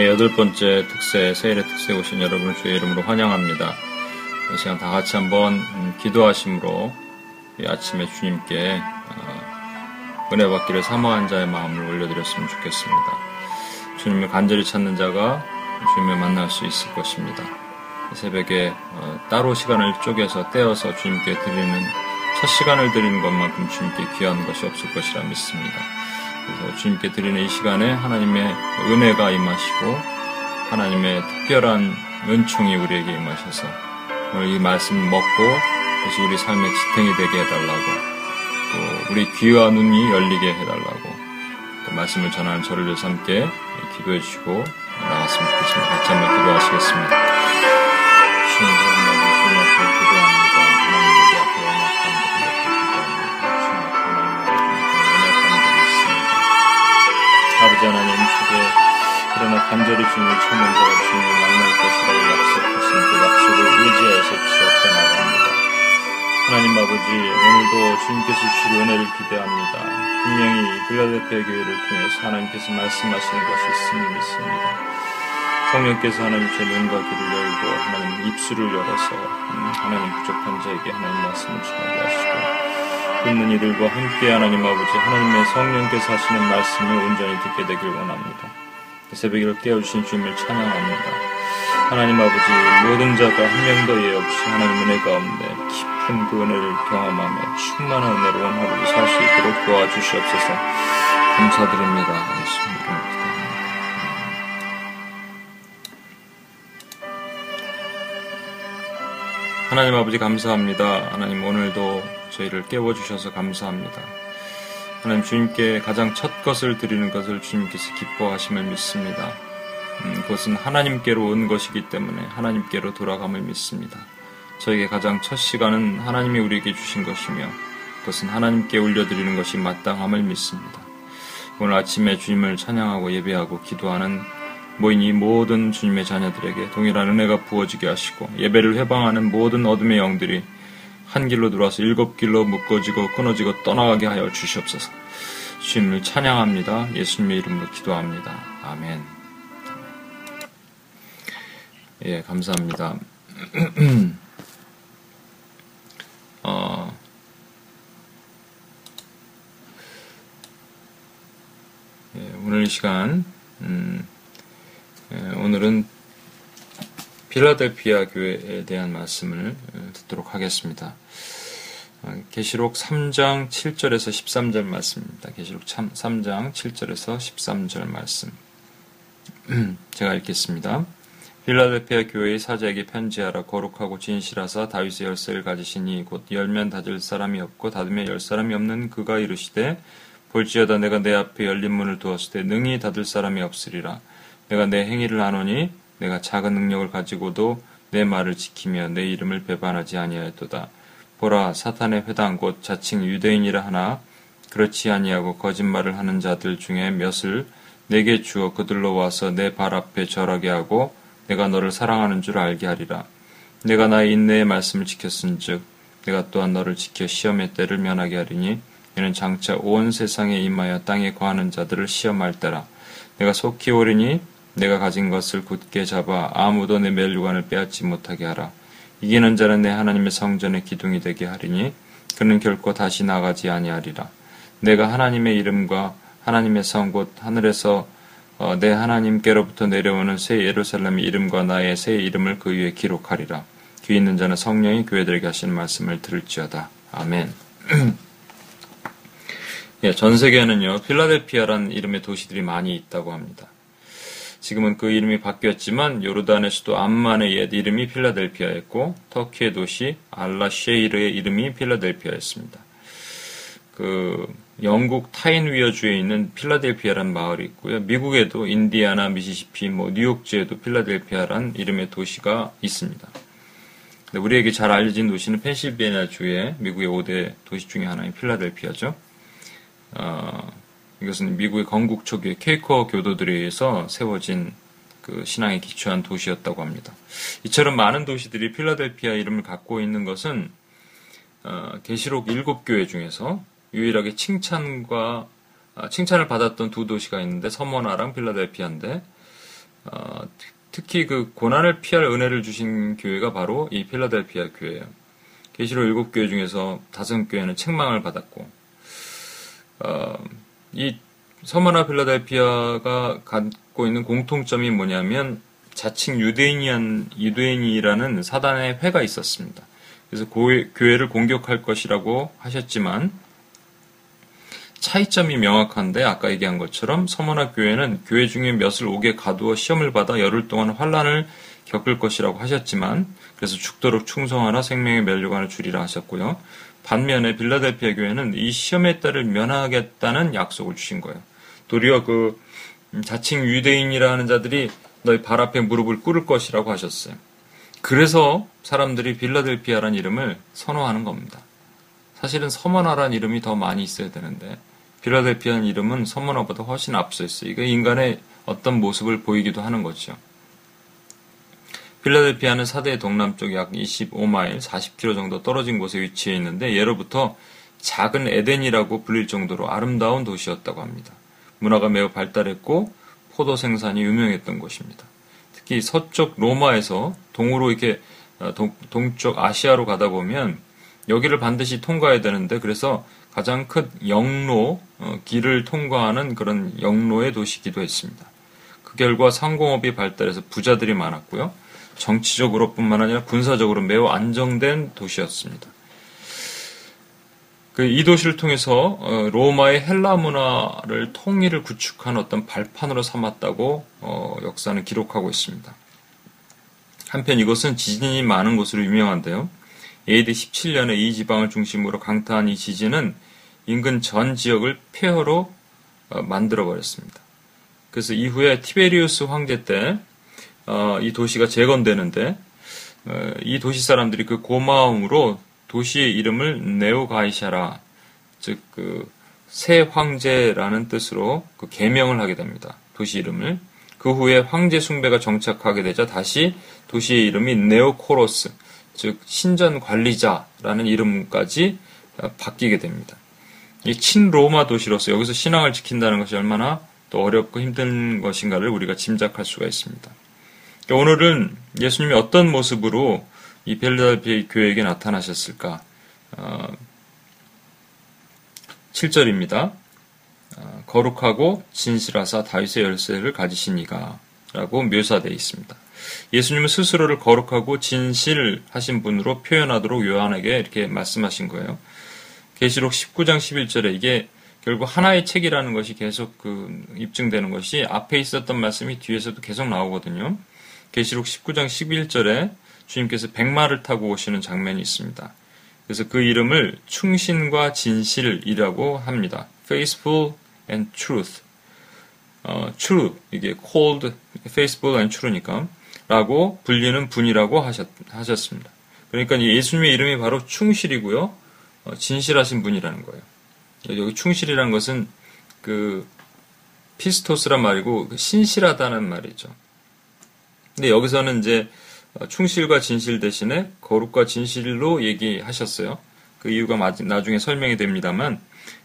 네, 여덟 번째 특세, 세일의 특세 오신 여러분을 주의 이름으로 환영합니다. 이 시간 다 같이 한번 음, 기도하심으로 이 아침에 주님께 어, 은혜 받기를 사모한 자의 마음을 올려드렸으면 좋겠습니다. 주님을 간절히 찾는 자가 주님을 만날 수 있을 것입니다. 새벽에 어, 따로 시간을 쪼개서 떼어서 주님께 드리는 첫 시간을 드리는 것만큼 주님께 귀한 것이 없을 것이라 믿습니다. 그래서 주님께 드리는 이 시간에 하나님의 은혜가 임하시고 하나님의 특별한 은총이 우리에게 임하셔서 오늘 이 말씀 먹고 그것이 우리 삶의 지탱이 되게 해달라고 또 우리 귀와 눈이 열리게 해달라고 또 말씀을 전하는 저를 위해서 함께 기도해 주시고 나갔으면 좋겠습니다. 같이 한번 기도하시겠습니다. 주님 아버지 하나님 주게 그러나 간절히 주님을 찾는 자가 주님을 만날 것이라고 약속하신 그 약속을 의지하여서 지역해 나갑니다. 하나님 아버지 오늘도 주님께서 주실 은혜를 기대합니다. 분명히 빌라델피아 교회를 통해서 하나님께서 말씀하시는 것이 있음을 믿습니다. 성령께서 하나님 제 눈과 귀를 열고 하나님 입술을 열어서 음, 하나님 부족한 자에게 하나님 말씀을 전하게 하시고 듣는 이들과 함께 하나님 아버지 하나님의 성령께서 하시는 말씀을 온전히 듣게 되길 원합니다. 새벽을 깨워주신 주님을 찬양합니다. 하나님 아버지 모든 자가 한 명도 예 없이 하나님 은혜 가운데 깊은 그 은혜를 경험하며 충만한 은혜로운 하루를 살 수 있도록 도와주시옵소서 감사드립니다. 기도합니다. 하나님 아버지 감사합니다. 하나님 오늘도 저희를 깨워주셔서 감사합니다. 하나님 주님께 가장 첫 것을 드리는 것을 주님께서 기뻐하심을 믿습니다. 음, 그것은 하나님께로 온 것이기 때문에 하나님께로 돌아감을 믿습니다. 저에게 가장 첫 시간은 하나님이 우리에게 주신 것이며 그것은 하나님께 올려드리는 것이 마땅함을 믿습니다. 오늘 아침에 주님을 찬양하고 예배하고 기도하는 모인 이 모든 주님의 자녀들에게 동일한 은혜가 부어지게 하시고 예배를 회방하는 모든 어둠의 영들이 한 길로 들어와서 일곱 길로 묶어지고 끊어지고 떠나가게 하여 주시옵소서. 주님을 찬양합니다. 예수님의 이름으로 기도합니다. 아멘. 예, 감사합니다. 어, 예, 오늘 이 시간 음, 예, 오늘은 필라델피아 교회에 대한 말씀을 어, 듣도록 하겠습니다. 어, 계시록 3장 7절에서 13절 말씀입니다. 계시록 3장 7절에서 13절 말씀. 제가 읽겠습니다. 필라델피아 교회의 사자에게 편지하라 거룩하고 진실하사 다윗의 열쇠를 가지시니 곧 열면 닫을 사람이 없고 닫으면 열 사람이 없는 그가 이르시되 볼지어다 내가 내 앞에 열린 문을 두었을 때 능히 닫을 사람이 없으리라 내가 내 행위를 아노니 내가 작은 능력을 가지고도 내 말을 지키며 내 이름을 배반하지 아니하였도다. 보라 사탄의 회당 곧 자칭 유대인이라 하나 그렇지 아니하고 거짓말을 하는 자들 중에 몇을 내게 주어 그들로 와서 내 발 앞에 절하게 하고 내가 너를 사랑하는 줄 알게 하리라. 내가 나의 인내의 말씀을 지켰은즉 내가 또한 너를 지켜 시험의 때를 면하게 하리니 이는 장차 온 세상에 임하여 땅에 거하는 자들을 시험할 때라. 내가 속히 오리니 내가 가진 것을 굳게 잡아 아무도 내 멸류관을 빼앗지 못하게 하라. 이기는 자는 내 하나님의 성전의 기둥이 되게 하리니 그는 결코 다시 나가지 아니하리라. 내가 하나님의 이름과 하나님의 성 곧 하늘에서 어, 내 하나님께로부터 내려오는 새 예루살렘의 이름과 나의 새 이름을 그 위에 기록하리라. 귀 있는 자는 성령이 교회들에게 하시는 말씀을 들을지어다. 아멘. 예, 전 세계에는요 필라델피아라는 이름의 도시들이 많이 있다고 합니다. 지금은 그 이름이 바뀌었지만 요르단의 수도 암만의 옛 이름이 필라델피아였고 터키의 도시 알라쉐이르의 이름이 필라델피아였습니다. 그 영국 타인위어주에 있는 필라델피아란 마을이 있고요. 미국에도 인디아나, 미시시피, 뭐 뉴욕주에도 필라델피아란 이름의 도시가 있습니다. 우리에게 잘 알려진 도시는 펜실베니아주의 미국의 5대 도시 중의 하나인 필라델피아죠. 어, 이것은 미국의 건국 초기에 케이커 교도들에 의해서 세워진 그 신앙에 기초한 도시였다고 합니다. 이처럼 많은 도시들이 필라델피아 이름을 갖고 있는 것은 어, 계시록 일곱 교회 중에서 유일하게 칭찬과 아, 칭찬을 받았던 두 도시가 있는데 서머나랑 필라델피아인데 어, 특히 그 고난을 피할 은혜를 주신 교회가 바로 이 필라델피아 교회예요. 계시록 일곱 교회 중에서 다섯 교회는 책망을 받았고 어, 이 서머나 필라델피아가 갖고 있는 공통점이 뭐냐면 자칭 유대인이란 유대인이라는 사단의 회가 있었습니다. 그래서 고회, 교회를 공격할 것이라고 하셨지만 차이점이 명확한데 아까 얘기한 것처럼 서머나 교회는 교회 중에 몇을 옥에 가두어 시험을 받아 열흘 동안 환란을 겪을 것이라고 하셨지만 그래서 죽도록 충성하라 생명의 멸류관을 주리라 하셨고요. 반면에 빌라델피아 교회는 이 시험의 딸을 면하겠다는 약속을 주신 거예요. 도리어 그 자칭 유대인이라는 자들이 너희 발 앞에 무릎을 꿇을 것이라고 하셨어요. 그래서 사람들이 빌라델피아란 이름을 선호하는 겁니다. 사실은 서머나란 이름이 더 많이 있어야 되는데 빌라델피아는 이름은 서머나보다 훨씬 앞서 있어요. 이거 인간의 어떤 모습을 보이기도 하는 거죠. 필라델피아는 사대의 동남쪽 약 25마일, 40km 정도 떨어진 곳에 위치해 있는데 예로부터 작은 에덴이라고 불릴 정도로 아름다운 도시였다고 합니다. 문화가 매우 발달했고 포도 생산이 유명했던 곳입니다. 특히 서쪽 로마에서 동으로 이렇게 어, 동, 쪽 아시아로 가다 보면 여기를 반드시 통과해야 되는데 그래서 가장 큰 영로 어, 길을 통과하는 그런 영로의 도시기도 했습니다. 그 결과 상공업이 발달해서 부자들이 많았고요. 정치적으로뿐만 아니라 군사적으로 매우 안정된 도시였습니다. 그 이 도시를 통해서 어, 로마의 헬라 문화를 통일을 구축한 어떤 발판으로 삼았다고 어, 역사는 기록하고 있습니다. 한편 이것은 지진이 많은 곳으로 유명한데요. AD 17년에 이 지방을 중심으로 강타한 이 지진은 인근 전 지역을 폐허로 어, 만들어 버렸습니다. 그래서 이후에 티베리우스 황제 때 이 도시가 재건되는데 이 도시 사람들이 그 고마움으로 도시의 이름을 네오가이샤라, 즉 그 새 황제라는 뜻으로 그 개명을 하게 됩니다. 도시 이름을. 그 후에 황제 숭배가 정착하게 되자 다시 도시의 이름이 네오코로스, 즉 신전 관리자라는 이름까지 바뀌게 됩니다. 이 친로마 도시로서 여기서 신앙을 지킨다는 것이 얼마나 또 어렵고 힘든 것인가를 우리가 짐작할 수가 있습니다. 그러니까 오늘은 예수님이 어떤 모습으로 이 벨라델피아 교회에게 나타나셨을까? 어, 7절입니다. 어, 거룩하고 진실하사 다윗의 열쇠를 가지신 이가 라고 묘사되어 있습니다. 예수님은 스스로를 거룩하고 진실하신 분으로 표현하도록 요한에게 이렇게 말씀하신 거예요. 계시록 19장 11절에 이게 결국 하나의 책이라는 것이 계속 그 입증되는 것이 앞에 있었던 말씀이 뒤에서도 계속 나오거든요. 계시록 19장 11절에 주님께서 백마를 타고 오시는 장면이 있습니다. 그래서 그 이름을 충신과 진실이라고 합니다. faithful and truth. 어, true 이게 called faithful and true니까 라고 불리는 분이라고 하셨, 하셨습니다. 그러니까 예수님의 이름이 바로 충실이고요. 어, 진실하신 분이라는 거예요. 여기 충실이라는 것은 그 피스토스란 말이고 그 신실하다는 말이죠. 근데 여기서는 이제 어, 충실과 진실 대신에 거룩과 진실로 얘기하셨어요. 그 이유가 나중에 설명이 됩니다만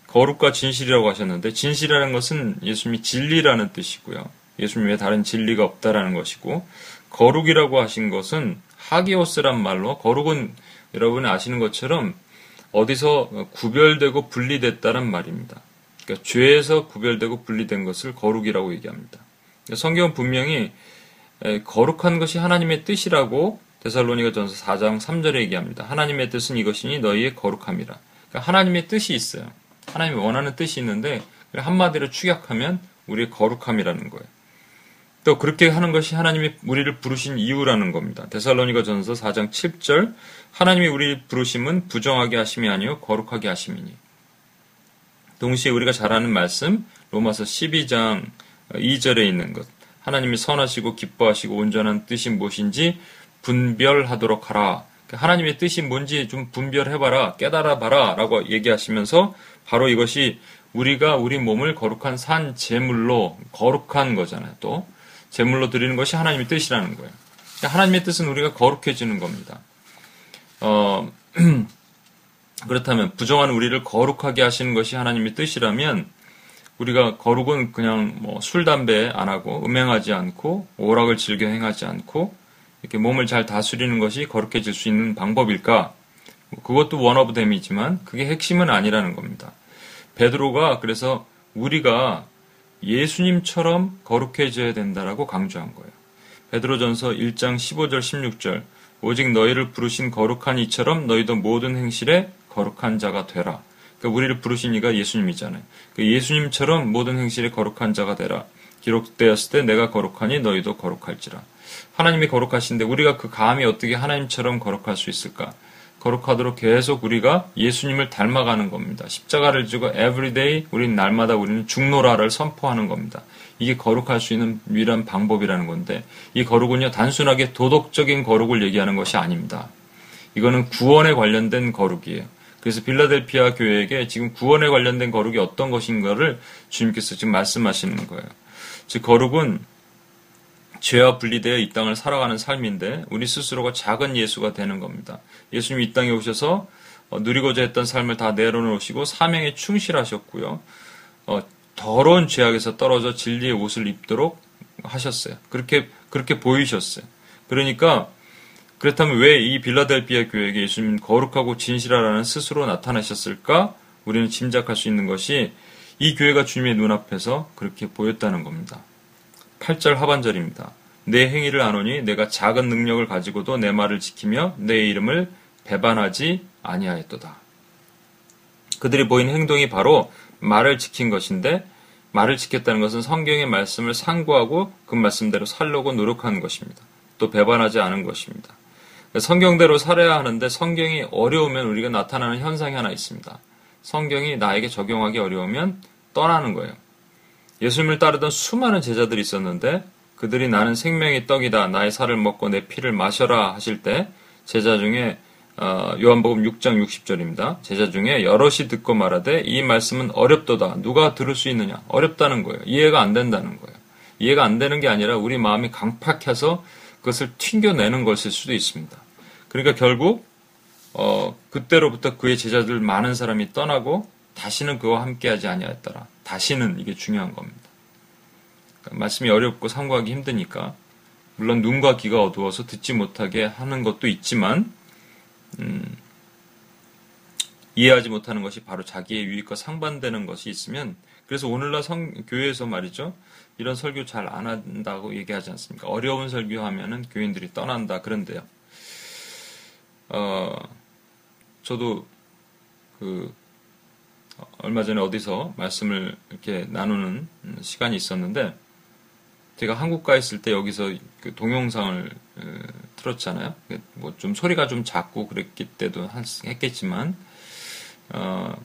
거룩과 진실이라고 하셨는데 진실이라는 것은 예수님이 진리라는 뜻이고요. 예수님의 다른 진리가 없다라는 것이고 거룩이라고 하신 것은 하기오스란 말로 거룩은 여러분이 아시는 것처럼 어디서 구별되고 분리됐다는 말입니다. 그러니까 죄에서 구별되고 분리된 것을 거룩이라고 얘기합니다. 그러니까 성경은 분명히 거룩한 것이 하나님의 뜻이라고 데살로니가 전서 4장 3절에 얘기합니다. 하나님의 뜻은 이것이니 너희의 거룩함이라. 그러니까 하나님의 뜻이 있어요. 하나님이 원하는 뜻이 있는데 한마디로 축약하면 우리의 거룩함이라는 거예요. 또 그렇게 하는 것이 하나님이 우리를 부르신 이유라는 겁니다. 데살로니가 전서 4장 7절 하나님이 우리를 부르심은 부정하게 하심이 아니요 거룩하게 하심이니. 동시에 우리가 잘 아는 말씀 로마서 12장 2절에 있는 것 하나님이 선하시고 기뻐하시고 온전한 뜻이 무엇인지 분별하도록 하라. 그러니까 하나님의 뜻이 뭔지 좀 분별해봐라, 깨달아봐라 라고 얘기하시면서 바로 이것이 우리가 우리 몸을 거룩한 산 제물로 거룩한 거잖아요. 또 제물로 드리는 것이 하나님의 뜻이라는 거예요. 그러니까 하나님의 뜻은 우리가 거룩해지는 겁니다. 어, 그렇다면 부정한 우리를 거룩하게 하시는 것이 하나님의 뜻이라면 우리가 거룩은 그냥 뭐 술, 담배 안 하고 음행하지 않고 오락을 즐겨 행하지 않고 이렇게 몸을 잘 다스리는 것이 거룩해질 수 있는 방법일까? 그것도 one of them이지만 그게 핵심은 아니라는 겁니다. 베드로가 그래서 우리가 예수님처럼 거룩해져야 된다라고 강조한 거예요. 베드로전서 1장 15절 16절 오직 너희를 부르신 거룩한 이처럼 너희도 모든 행실에 거룩한 자가 되라. 그러니까 우리를 부르신 이가 예수님이잖아요. 그 예수님처럼 모든 행실에 거룩한 자가 되라. 기록되었으되 내가 거룩하니 너희도 거룩할지라. 하나님이 거룩하신데 우리가 그 감이 어떻게 하나님처럼 거룩할 수 있을까? 거룩하도록 계속 우리가 예수님을 닮아가는 겁니다. 십자가를 지고 everyday 우리는 날마다 우리는 죽노라를 선포하는 겁니다. 이게 거룩할 수 있는 유일한 방법이라는 건데 이 거룩은요 단순하게 도덕적인 거룩을 얘기하는 것이 아닙니다. 이거는 구원에 관련된 거룩이에요. 그래서 빌라델피아 교회에게 지금 구원에 관련된 거룩이 어떤 것인가를 주님께서 지금 말씀하시는 거예요. 즉 거룩은 죄와 분리되어 이 땅을 살아가는 삶인데 우리 스스로가 작은 예수가 되는 겁니다. 예수님이 이 땅에 오셔서 어, 누리고자 했던 삶을 다 내려놓으시고 사명에 충실하셨고요. 어, 더러운 죄악에서 떨어져 진리의 옷을 입도록 하셨어요. 그렇게 그렇게 보이셨어요. 그러니까 그렇다면 왜 이 빌라델비아 교회에게 예수님 거룩하고 진실하라는 스스로 나타나셨을까? 우리는 짐작할 수 있는 것이 이 교회가 주님의 눈앞에서 그렇게 보였다는 겁니다. 8절 하반절입니다. 내 행위를 아노니 내가 작은 능력을 가지고도 내 말을 지키며 내 이름을 배반하지 아니하였도다. 그들이 보인 행동이 바로 말을 지킨 것인데 말을 지켰다는 것은 성경의 말씀을 상고하고 그 말씀대로 살려고 노력하는 것입니다. 또 배반하지 않은 것입니다. 성경대로 살아야 하는데 성경이 어려우면 우리가 나타나는 현상이 하나 있습니다. 성경이 나에게 적용하기 어려우면 떠나는 거예요. 예수님을 따르던 수많은 제자들이 있었는데 그들이 나는 생명의 떡이다. 나의 살을 먹고 내 피를 마셔라 하실 때 제자 중에 어, 요한복음 6장 60절입니다. 제자 중에 여럿이 듣고 말하되 이 말씀은 어렵도다. 누가 들을 수 있느냐? 어렵다는 거예요. 이해가 안 된다는 거예요. 이해가 안 되는 게 아니라 우리 마음이 강팍해서 그것을 튕겨내는 것일 수도 있습니다. 그러니까 결국 어, 그때로부터 그의 제자들 많은 사람이 떠나고 다시는 그와 함께하지 아니하였더라. 다시는 이게 중요한 겁니다. 그러니까 말씀이 어렵고 상고하기 힘드니까 물론 눈과 귀가 어두워서 듣지 못하게 하는 것도 있지만 음, 이해하지 못하는 것이 바로 자기의 유익과 상반되는 것이 있으면 그래서 오늘날 성, 교회에서 말이죠 이런 설교 잘 안 한다고 얘기하지 않습니까? 어려운 설교하면은 교인들이 떠난다 그런데요. 어, 저도 그 얼마 전에 어디서 말씀을 이렇게 나누는 시간이 있었는데 제가 한국 가 있을 때 여기서 그 동영상을 틀었잖아요. 뭐 좀 소리가 좀 작고 그랬기 때도 했겠지만 어,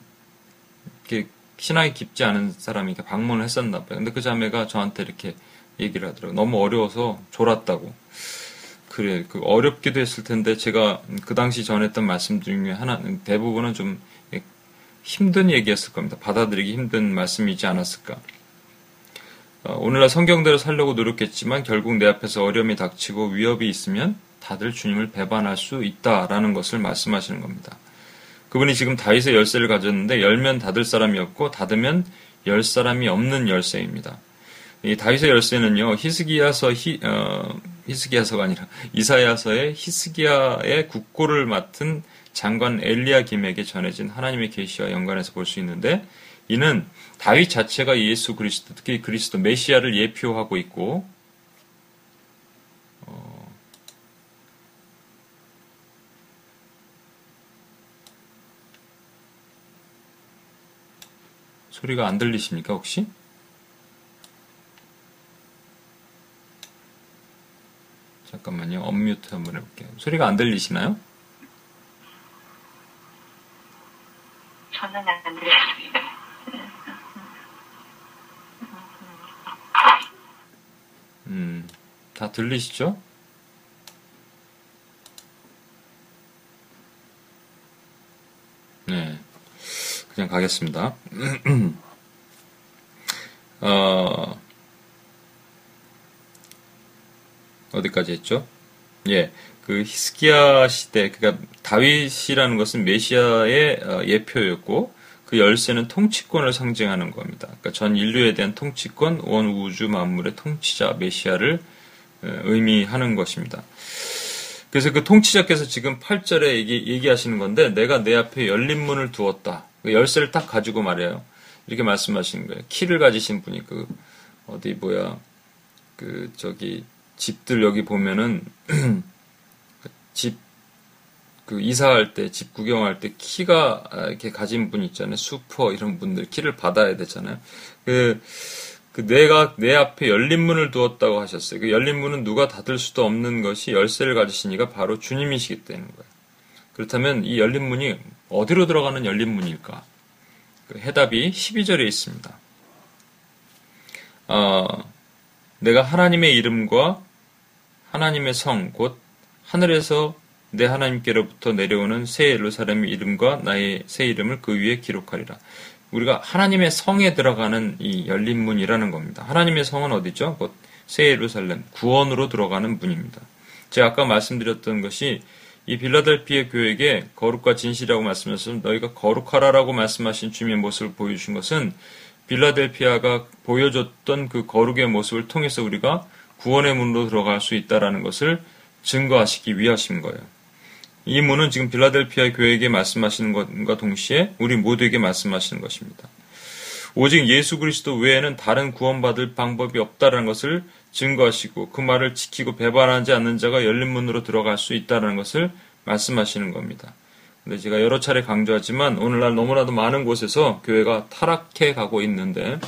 이렇게 신앙이 깊지 않은 사람이 방문을 했었나 봐요. 근데 그 자매가 저한테 이렇게 얘기를 하더라고요. 너무 어려워서 졸았다고. 그래, 그 어렵기도 했을 텐데 제가 그 당시 전했던 말씀 중에 하나는 대부분은 좀 힘든 얘기였을 겁니다. 받아들이기 힘든 말씀이지 않았을까. 어, 오늘날 성경대로 살려고 노력했지만 결국 내 앞에서 어려움이 닥치고 위협이 있으면 다들 주님을 배반할 수 있다라는 것을 말씀하시는 겁니다. 그분이 지금 다윗의 열쇠를 가졌는데 열면 닫을 사람이 없고 닫으면 열 사람이 없는 열쇠입니다. 이 다윗의 열쇠는요 히스기야서 히, 어, 히스기야서가 아니라 이사야서의 히스기야의 국고를 맡은 장관 엘리야김에게 전해진 하나님의 계시와 연관해서 볼 수 있는데 이는 다윗 자체가 예수 그리스도 특히 그리스도 메시아를 예표하고 있고 어, 소리가 안 들리십니까 혹시? 잠깐만요. 업뮤트 한번 해볼게요. 소리가 안 들리시나요? 저는 안 들렸습니다. 음, 다 들리시죠? 네. 그냥 가겠습니다. 어, 어디까지 했죠? 예. 그 히스기야 시대, 그러니까 다윗이라는 것은 메시아의 어, 예표였고 그 열쇠는 통치권을 상징하는 겁니다. 그러니까 전 인류에 대한 통치권, 원 우주 만물의 통치자 메시아를 의미하는 것입니다. 그래서 그 통치자께서 지금 8절에 얘기, 얘기하시는 건데 내가 내 앞에 열린 문을 두었다. 그 열쇠를 딱 가지고 말해요. 이렇게 말씀하시는 거예요. 키를 가지신 분이 그 어디 뭐야 그 저기 집들 여기 보면은 집 그 이사할 때 집 구경할 때 키가 이렇게 가진 분 있잖아요. 슈퍼 이런 분들 키를 받아야 되잖아요. 그, 그 내가 내 앞에 열린 문을 두었다고 하셨어요. 그 열린 문은 누가 닫을 수도 없는 것이 열쇠를 가지시니까 바로 주님이시기 때문인 거예요. 그렇다면 이 열린 문이 어디로 들어가는 열린 문일까? 그 해답이 12절에 있습니다. 어, 내가 하나님의 이름과 하나님의 성, 곧 하늘에서 내 하나님께로부터 내려오는 새 예루살렘의 이름과 나의 새 이름을 그 위에 기록하리라. 우리가 하나님의 성에 들어가는 이 열린 문이라는 겁니다. 하나님의 성은 어디죠? 곧 새 예루살렘, 구원으로 들어가는 문입니다. 제가 아까 말씀드렸던 것이 이 빌라델피아 교회에게 거룩과 진실이라고 말씀하셔서 너희가 거룩하라라고 말씀하신 주님의 모습을 보여주신 것은 빌라델피아가 보여줬던 그 거룩의 모습을 통해서 우리가 구원의 문으로 들어갈 수 있다라는 것을 증거하시기 위하신 거예요. 이 문은 지금 빌라델피아 교회에게 말씀하시는 것과 동시에 우리 모두에게 말씀하시는 것입니다. 오직 예수 그리스도 외에는 다른 구원받을 방법이 없다는 것을 증거하시고 그 말을 지키고 배반하지 않는 자가 열린 문으로 들어갈 수 있다는 것을 말씀하시는 겁니다. 근데 제가 여러 차례 강조하지만 오늘날 너무나도 많은 곳에서 교회가 타락해 가고 있는데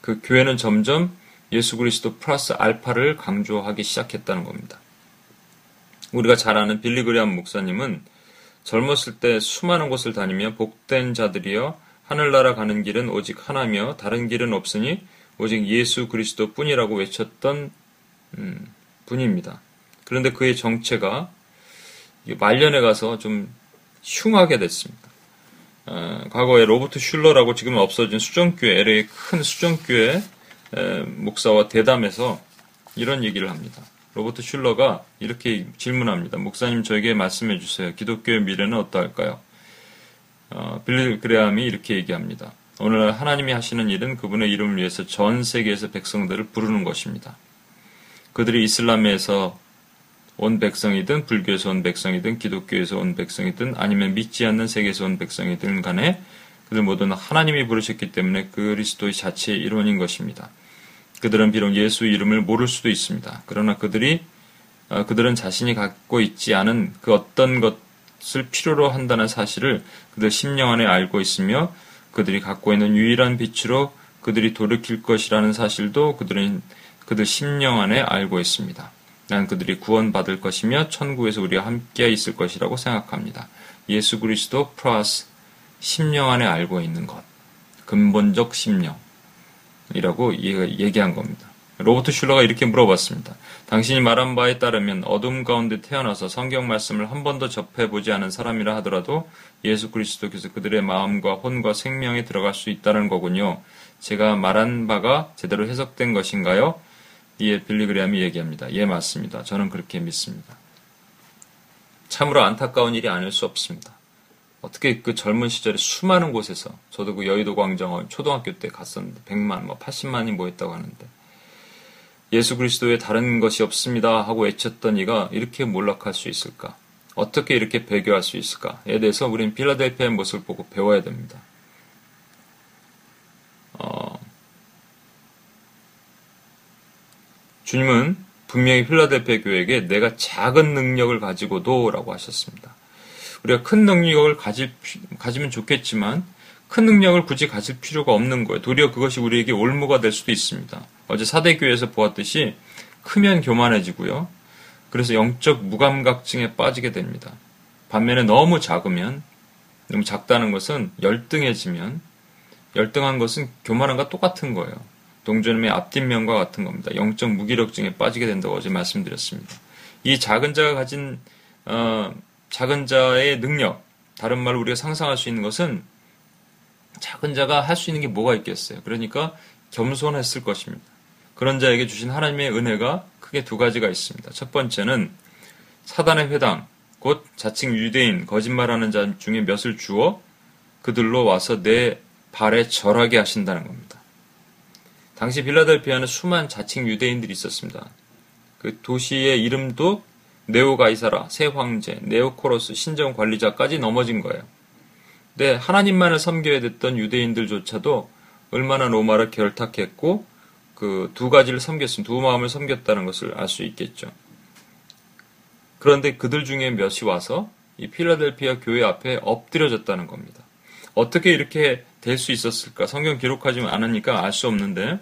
그 교회는 점점 예수 그리스도 플러스 알파를 강조하기 시작했다는 겁니다. 우리가 잘 아는 빌리 그리암 목사님은 젊었을 때 수많은 곳을 다니며 복된 자들이여 하늘나라 가는 길은 오직 하나며 다른 길은 없으니 오직 예수 그리스도 뿐이라고 외쳤던 음, 분입니다. 그런데 그의 정체가 말년에 가서 좀 흉하게 됐습니다. 어, 과거에 로버트 슐러라고 지금 없어진 수정교회, LA 큰 수정교회 에, 목사와 대담해서 이런 얘기를 합니다. 로버트 슐러가 이렇게 질문합니다. 목사님 저에게 말씀해 주세요. 기독교의 미래는 어떠할까요? 어, 빌리 그레함이 이렇게 얘기합니다. 오늘날 하나님이 하시는 일은 그분의 이름을 위해서 전 세계에서 백성들을 부르는 것입니다. 그들이 이슬람에서 온 백성이든 불교에서 온 백성이든 기독교에서 온 백성이든 아니면 믿지 않는 세계에서 온 백성이든 간에 그들 모두는 하나님이 부르셨기 때문에 그리스도의 자체의 일원인 것입니다. 그들은 비록 예수 이름을 모를 수도 있습니다. 그러나 그들이 어, 그들은 자신이 갖고 있지 않은 그 어떤 것을 필요로 한다는 사실을 그들 심령 안에 알고 있으며 그들이 갖고 있는 유일한 빛으로 그들이 돌이킬 것이라는 사실도 그들은 그들 심령 안에 알고 있습니다. 난 그들이 구원받을 것이며 천국에서 우리와 함께 있을 것이라고 생각합니다. 예수 그리스도 플러스 심령 안에 알고 있는 것. 근본적 심령. 이라고 얘기한 겁니다. 로버트 슐러가 이렇게 물어봤습니다. 당신이 말한 바에 따르면 어둠 가운데 태어나서 성경 말씀을 한 번도 접해보지 않은 사람이라 하더라도 예수 그리스도께서 그들의 마음과 혼과 생명에 들어갈 수 있다는 거군요. 제가 말한 바가 제대로 해석된 것인가요? 이에 빌리그리암이 얘기합니다. 예, 맞습니다. 저는 그렇게 믿습니다. 참으로 안타까운 일이 아닐 수 없습니다. 어떻게 그 젊은 시절에 수많은 곳에서 저도 그 여의도 광장 초등학교 때 갔었는데 100만, 뭐 80만이 모였다고 하는데 예수 그리스도에 다른 것이 없습니다 하고 외쳤던 이가 이렇게 몰락할 수 있을까? 어떻게 이렇게 배교할 수 있을까에 대해서 우리는 필라델피아의 모습을 보고 배워야 됩니다. 어, 주님은 분명히 필라델피아 교회에게 내가 작은 능력을 가지고도 라고 하셨습니다. 우리가 큰 능력을 가질, 가지면 좋겠지만 큰 능력을 굳이 가질 필요가 없는 거예요. 도리어 그것이 우리에게 올무가 될 수도 있습니다. 어제 사대교회에서 보았듯이 크면 교만해지고요. 그래서 영적 무감각증에 빠지게 됩니다. 반면에 너무 작으면 너무 작다는 것은 열등해지면 열등한 것은 교만한과 똑같은 거예요. 동전의 앞뒷면과 같은 겁니다. 영적 무기력증에 빠지게 된다고 어제 말씀드렸습니다. 이 작은 자가 가진 어, 작은 자의 능력, 다른 말로 우리가 상상할 수 있는 것은 작은 자가 할 수 있는 게 뭐가 있겠어요. 그러니까 겸손했을 것입니다. 그런 자에게 주신 하나님의 은혜가 크게 두 가지가 있습니다. 첫 번째는 사단의 회당, 곧 자칭 유대인, 거짓말하는 자 중에 몇을 주어 그들로 와서 내 발에 절하게 하신다는 겁니다. 당시 빌라델피아는 수많은 자칭 유대인들이 있었습니다. 그 도시의 이름도 네오가이사라, 새 황제, 네오코로스, 신정 관리자까지 넘어진 거예요. 근데 하나님만을 섬겨야 됐던 유대인들조차도 얼마나 로마를 결탁했고 그 두 가지를 섬겼음, 두 마음을 섬겼다는 것을 알 수 있겠죠. 그런데 그들 중에 몇이 와서 이 필라델피아 교회 앞에 엎드려졌다는 겁니다. 어떻게 이렇게 될 수 있었을까? 성경 기록하지 않으니까 알 수 없는데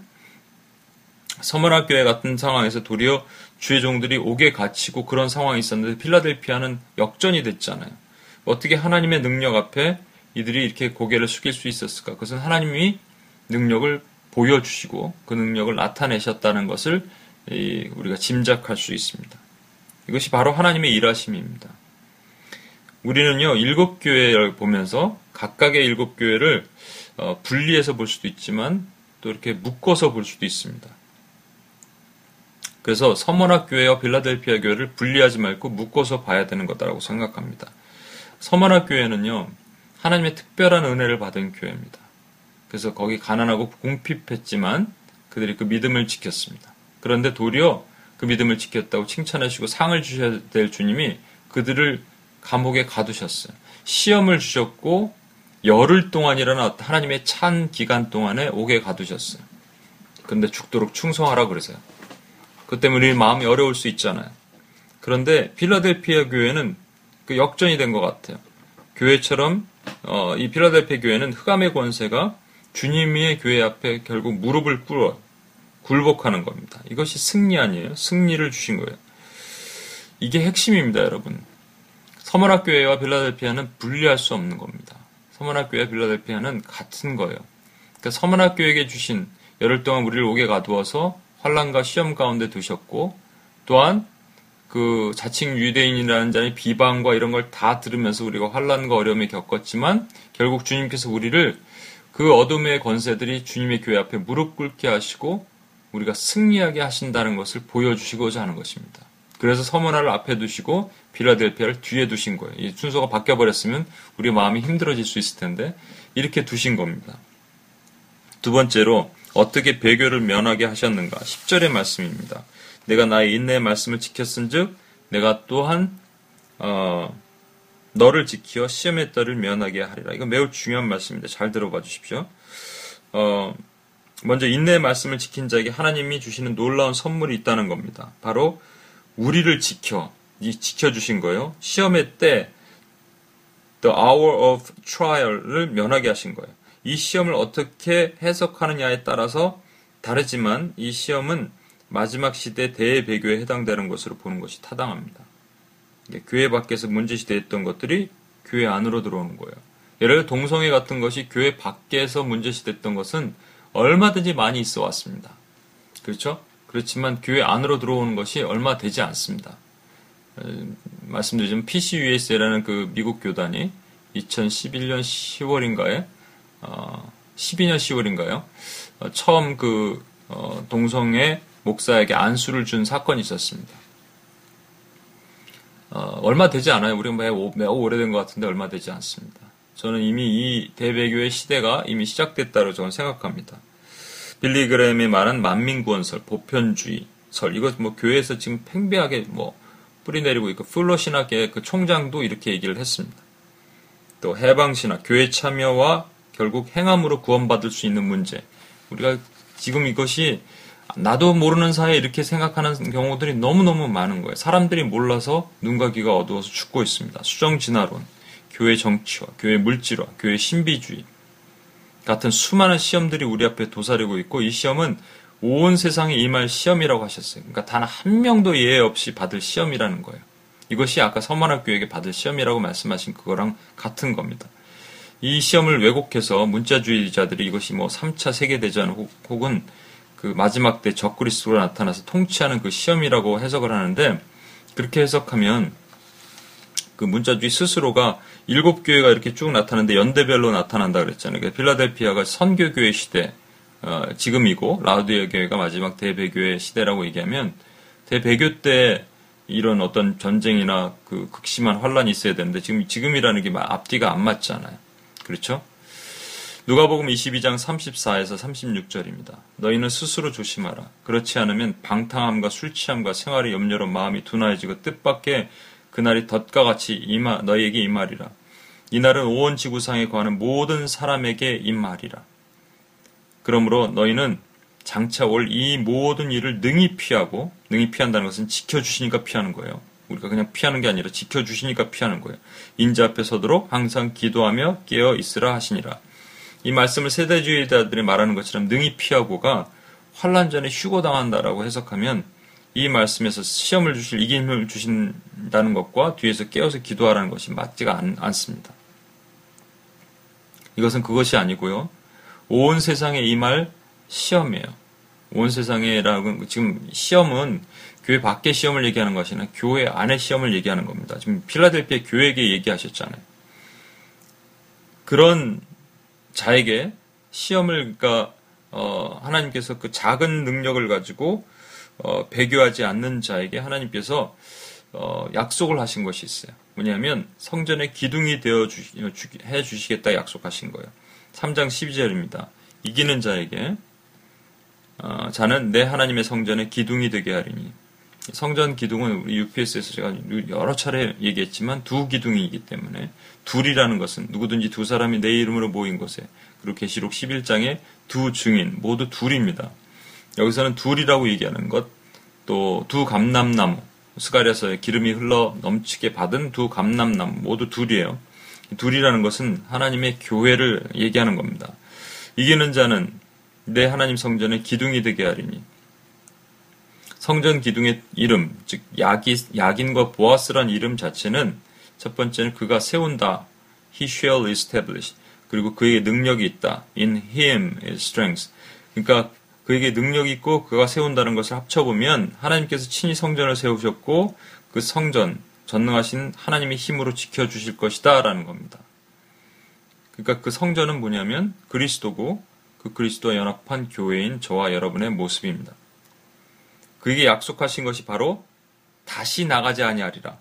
서머나 교회 같은 상황에서 도리어 주의 종들이 옥에 갇히고 그런 상황이 있었는데 필라델피아는 역전이 됐잖아요. 어떻게 하나님의 능력 앞에 이들이 이렇게 고개를 숙일 수 있었을까? 그것은 하나님이 능력을 보여주시고 그 능력을 나타내셨다는 것을 우리가 짐작할 수 있습니다. 이것이 바로 하나님의 일하심입니다. 우리는요, 일곱 교회를 보면서 각각의 일곱 교회를 어, 분리해서 볼 수도 있지만 또 이렇게 묶어서 볼 수도 있습니다. 그래서 서머나 교회와 빌라델피아 교회를 분리하지 말고 묶어서 봐야 되는 거다라고 생각합니다. 서머나 교회는요, 하나님의 특별한 은혜를 받은 교회입니다. 그래서 거기 가난하고 궁핍했지만 그들이 그 믿음을 지켰습니다. 그런데 도리어 그 믿음을 지켰다고 칭찬하시고 상을 주셔야 될 주님이 그들을 감옥에 가두셨어요. 시험을 주셨고 열흘 동안이라는 하나님의 찬 기간 동안에 옥에 가두셨어요. 그런데 죽도록 충성하라 그러세요. 그 때문에 우리 마음이 어려울 수 있잖아요. 그런데 필라델피아 교회는 그 역전이 된 것 같아요. 교회처럼 어, 이 필라델피아 교회는 흑암의 권세가 주님의 교회 앞에 결국 무릎을 꿇어 굴복하는 겁니다. 이것이 승리 아니에요. 승리를 주신 거예요. 이게 핵심입니다, 여러분. 서머나교회와 빌라델피아는 분리할 수 없는 겁니다. 서머나교회와 빌라델피아는 같은 거예요. 그러니까 서머나교회에게 주신 열흘 동안 우리를 옥에 가두어서 환란과 시험 가운데 두셨고 또한 그 자칭 유대인이라는 자의 비방과 이런 걸 다 들으면서 우리가 환란과 어려움을 겪었지만 결국 주님께서 우리를 그 어둠의 권세들이 주님의 교회 앞에 무릎 꿇게 하시고 우리가 승리하게 하신다는 것을 보여주시고자 하는 것입니다. 그래서 서문화를 앞에 두시고 빌라델피아를 뒤에 두신 거예요. 이 순서가 바뀌어 버렸으면 우리 마음이 힘들어질 수 있을 텐데 이렇게 두신 겁니다. 두 번째로 어떻게 배교를 면하게 하셨는가? 10절의 말씀입니다. 내가 나의 인내의 말씀을 지켰은즉 내가 또한 어, 너를 지켜 시험의 딸을 면하게 하리라. 이거 매우 중요한 말씀입니다. 잘 들어봐 주십시오. 어, 먼저 인내의 말씀을 지킨 자에게 하나님이 주시는 놀라운 선물이 있다는 겁니다. 바로 우리를 지켜, 이 지켜 주신 거예요. 시험의 때, the hour of trial을 면하게 하신 거예요. 이 시험을 어떻게 해석하느냐에 따라서 다르지만 이 시험은 마지막 시대 대배교에 해당되는 것으로 보는 것이 타당합니다. 교회 밖에서 문제시대했던 것들이 교회 안으로 들어오는 거예요. 예를 들어 동성애 같은 것이 교회 밖에서 문제시됐던 것은 얼마든지 많이 있어 왔습니다. 그렇죠? 그렇지만 교회 안으로 들어오는 것이 얼마 되지 않습니다. 말씀드리자면 PCUSA라는 그 미국 교단이 2011년 10월인가에 어, 12년 10월인가요? 어, 처음 그 어, 동성애 목사에게 안수를 준 사건이 있었습니다. 어, 얼마 되지 않아요. 우리가 매우, 매우 오래된 것 같은데 얼마 되지 않습니다. 저는 이미 이 대배교의 시대가 이미 시작됐다고 저는 생각합니다. 빌리 그램이 말한 만민구원설, 보편주의, 설, 이거 뭐 교회에서 지금 팽배하게 뭐 뿌리내리고 있고, 플로신학의 그 총장도 이렇게 얘기를 했습니다. 또 해방신학, 교회 참여와 결국 행함으로 구원받을 수 있는 문제. 우리가 지금 이것이 나도 모르는 사이에 이렇게 생각하는 경우들이 너무너무 많은 거예요. 사람들이 몰라서 눈과 귀가 어두워서 죽고 있습니다. 수정 진화론, 교회 정치화, 교회 물질화, 교회 신비주의 같은 수많은 시험들이 우리 앞에 도사리고 있고 이 시험은 온 세상에 임할 시험이라고 하셨어요. 그러니까 단 한 명도 예외 없이 받을 시험이라는 거예요. 이것이 아까 서만학교에게 받을 시험이라고 말씀하신 그거랑 같은 겁니다. 이 시험을 왜곡해서 문자주의자들이 이것이 뭐 3차 세계대전 혹은 그 마지막 때 적그리스도로 나타나서 통치하는 그 시험이라고 해석을 하는데 그렇게 해석하면 그 문자주의 스스로가 일곱 교회가 이렇게 쭉 나타나는데 연대별로 나타난다 그랬잖아요. 그러니까 필라델피아가 선교교회 시대 어, 지금이고 라우디아 교회가 마지막 대배교회 시대라고 얘기하면 대배교 때 이런 어떤 전쟁이나 그 극심한 환란이 있어야 되는데 지금 지금이라는 게 앞뒤가 안 맞잖아요. 그렇죠? 누가복음 22장 34에서 36절입니다. 너희는 스스로 조심하라. 그렇지 않으면 방탕함과 술 취함과 생활의 염려로 마음이 둔하여지고 뜻밖의 그날이 덫과 같이 임하, 너희에게 임하리라. 이날은 온 지구상에 거하는 모든 사람에게 임하리라. 그러므로 너희는 장차 올 이 모든 일을 능히 피하고 능히 피한다는 것은 지켜주시니까 피하는 거예요. 우리가 그냥 피하는 게 아니라 지켜주시니까 피하는 거예요. 인자 앞에 서도록 항상 기도하며 깨어 있으라 하시니라. 이 말씀을 세대주의자들이 말하는 것처럼 능히 피하고가 환란 전에 휴고 당한다라고 해석하면 이 말씀에서 시험을 주실 이김을 주신다는 것과 뒤에서 깨어서 기도하라는 것이 맞지가 않, 않습니다. 이것은 그것이 아니고요. 온 세상에 이 말 시험이에요. 온 세상에라고 지금 시험은 교회 밖의 시험을 얘기하는 것이 아니라 교회 안의 시험을 얘기하는 겁니다. 지금 필라델피아 교회에게 얘기하셨잖아요. 그런 자에게 시험을 그러니까 어, 하나님께서 그 작은 능력을 가지고 어, 배교하지 않는 자에게 하나님께서 어, 약속을 하신 것이 있어요. 뭐냐면 성전의 기둥이 되어 주, 해 주시겠다 약속하신 거예요. 3장 12절입니다. 이기는 자에게 어, 자는 내 하나님의 성전의 기둥이 되게 하리니 성전 기둥은 우리 UPS에서 제가 여러 차례 얘기했지만 두 기둥이기 때문에 둘이라는 것은 누구든지 두 사람이 내 이름으로 모인 곳에 그리고 계시록 11장에 두 증인 모두 둘입니다. 여기서는 둘이라고 얘기하는 것 또 두 감람나무 스가랴서에 기름이 흘러 넘치게 받은 두 감람나무 모두 둘이에요. 둘이라는 것은 하나님의 교회를 얘기하는 겁니다. 이기는 자는 내 하나님 성전의 기둥이 되게 하리니 성전 기둥의 이름, 즉 야기, 야긴과 보아스란 이름 자체는 첫 번째는 그가 세운다. He shall establish. 그리고 그에게 능력이 있다. In him is strength. 그러니까 그에게 능력이 있고 그가 세운다는 것을 합쳐보면 하나님께서 친히 성전을 세우셨고 그 성전, 전능하신 하나님의 힘으로 지켜주실 것이다. 라는 겁니다. 그러니까 그 성전은 뭐냐면 그리스도고 그 그리스도와 연합한 교회인 저와 여러분의 모습입니다. 그에게 약속하신 것이 바로 다시 나가지 아니하리라.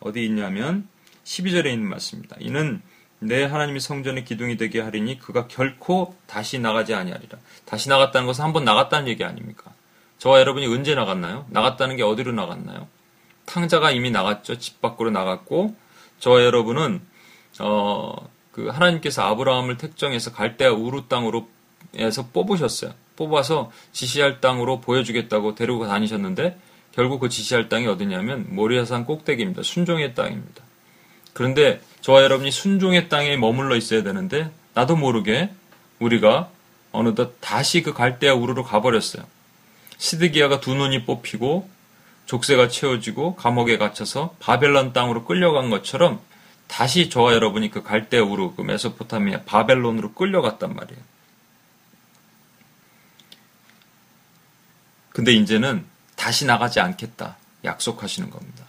어디 있냐면 12절에 있는 말씀입니다. 이는 내 하나님의 성전의 기둥이 되게 하리니 그가 결코 다시 나가지 아니하리라. 다시 나갔다는 것은 한 번 나갔다는 얘기 아닙니까? 저와 여러분이 언제 나갔나요? 나갔다는 게 어디로 나갔나요? 탕자가 이미 나갔죠. 집 밖으로 나갔고 저와 여러분은 어, 그 하나님께서 아브라함을 택정해서 갈대아 우루 땅으로 에서 뽑으셨어요. 뽑아서 지시할 땅으로 보여주겠다고 데리고 다니셨는데 결국 그 지시할 땅이 어디냐면 모리아산 꼭대기입니다. 순종의 땅입니다. 그런데 저와 여러분이 순종의 땅에 머물러 있어야 되는데 나도 모르게 우리가 어느덧 다시 그 갈대아 우르로 가버렸어요. 시드기야가 두 눈이 뽑히고 족쇄가 채워지고 감옥에 갇혀서 바벨론 땅으로 끌려간 것처럼 다시 저와 여러분이 그 갈대아 우르 그 메소포타미아 바벨론으로 끌려갔단 말이에요. 근데 이제는 다시 나가지 않겠다. 약속하시는 겁니다.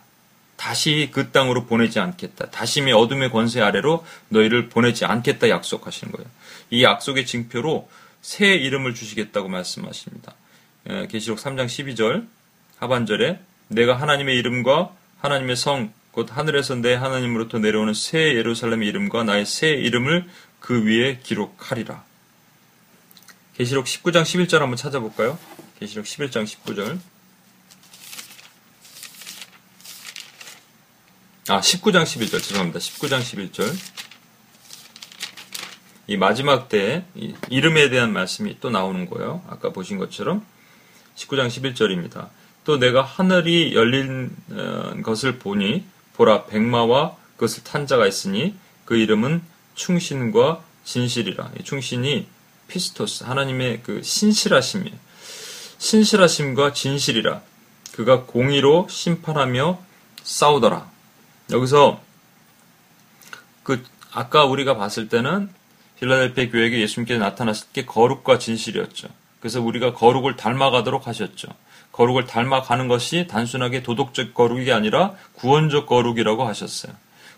다시 그 땅으로 보내지 않겠다. 다시미 어둠의 권세 아래로 너희를 보내지 않겠다 약속하시는 거예요. 이 약속의 징표로 새 이름을 주시겠다고 말씀하십니다. 예, 계시록 3장 12절 하반절에 내가 하나님의 이름과 하나님의 성, 곧 하늘에서 내 하나님으로부터 내려오는 새 예루살렘의 이름과 나의 새 이름을 그 위에 기록하리라. 계시록 19장 11절 한번 찾아볼까요? 계시록 11장 19절. 아, 19장 11절. 죄송합니다. 19장 11절. 이 마지막 때 이름에 대한 말씀이 또 나오는 거예요. 아까 보신 것처럼 19장 11절입니다. 또 내가 하늘이 열린 어, 것을 보니 보라 백마와 그것을 탄 자가 있으니 그 이름은 충신과 진실이라. 충신이 피스토스 하나님의 그 신실하심이에요. 신실하심과 진실이라 그가 공의로 심판하며 싸우더라. 여기서 그 아까 우리가 봤을 때는 필라델피아 교회에게 예수님께서 나타났을 때 거룩과 진실이었죠. 그래서 우리가 거룩을 닮아가도록 하셨죠. 거룩을 닮아가는 것이 단순하게 도덕적 거룩이 아니라 구원적 거룩이라고 하셨어요.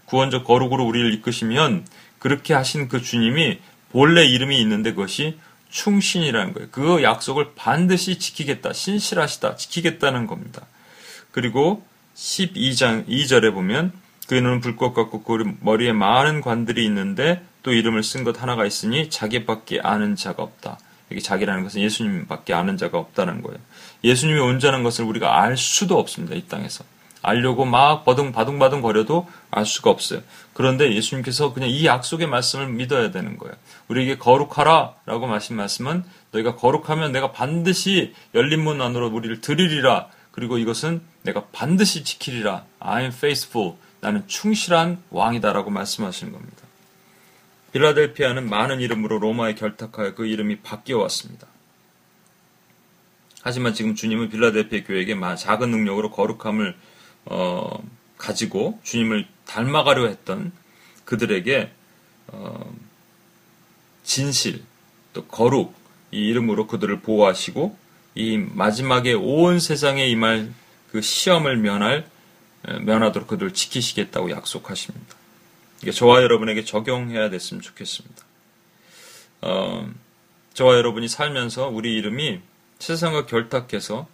구원적 거룩으로 우리를 이끄시면 그렇게 하신 그 주님이 본래 이름이 있는데 그것이 충신이라는 거예요. 그 약속을 반드시 지키겠다. 신실하시다. 지키겠다는 겁니다. 그리고 12장 2절에 보면 눈은 불꽃 같고 그 머리에 많은 관들이 있는데 또 이름을 쓴 것 하나가 있으니 자기밖에 아는 자가 없다. 여기 자기라는 것은 예수님밖에 아는 자가 없다는 거예요. 예수님이 온전한 것을 우리가 알 수도 없습니다. 이 땅에서. 알려고 막 버둥 바둥바둥 거려도 알 수가 없어요. 그런데 예수님께서 그냥 이 약속의 말씀을 믿어야 되는 거예요. 우리에게 거룩하라 라고 하신 말씀은 너희가 거룩하면 내가 반드시 열린 문 안으로 우리를 드리리라. 그리고 이것은 내가 반드시 지키리라. I am faithful. 나는 충실한 왕이다라고 말씀하시는 겁니다. 빌라델피아는 많은 이름으로 로마에 결탁하여 그 이름이 바뀌어 왔습니다. 하지만 지금 주님은 빌라델피아 교회에게 작은 능력으로 거룩함을 어, 가지고 주님을 닮아가려 했던 그들에게 어, 진실 또 거룩 이 이름으로 그들을 보호하시고 이 마지막에 온 세상에 임할 그 시험을 면할 면하도록 그들을 지키시겠다고 약속하십니다. 이게 저와 여러분에게 적용해야 됐으면 좋겠습니다. 어, 저와 여러분이 살면서 우리 이름이 세상과 결탁해서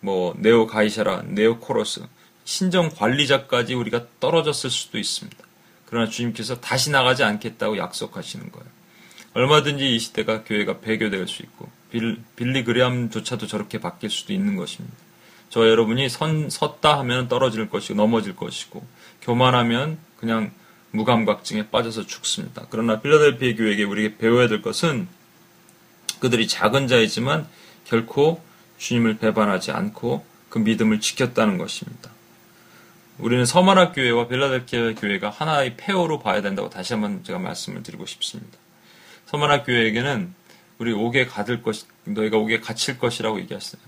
뭐 네오 가이샤라, 네오 코러스, 신정 관리자까지 우리가 떨어졌을 수도 있습니다. 그러나 주님께서 다시 나가지 않겠다고 약속하시는 거예요. 얼마든지 이 시대가 교회가 배교될 수 있고 빌, 빌리 그레암조차도 저렇게 바뀔 수도 있는 것입니다. 저 여러분이 선, 섰다 하면 떨어질 것이고 넘어질 것이고 교만하면 그냥 무감각증에 빠져서 죽습니다. 그러나 필라델피아 교회에게 우리에게 배워야 될 것은 그들이 작은 자이지만 결코 주님을 배반하지 않고 그 믿음을 지켰다는 것입니다. 우리는 서만학 교회와 빌라델피아 교회가 하나의 폐허로 봐야 된다고 다시 한번 제가 말씀을 드리고 싶습니다. 서만학 교회에게는 우리 옥에 가들 것, 너희가 옥에 갇힐 것이라고 얘기했어요.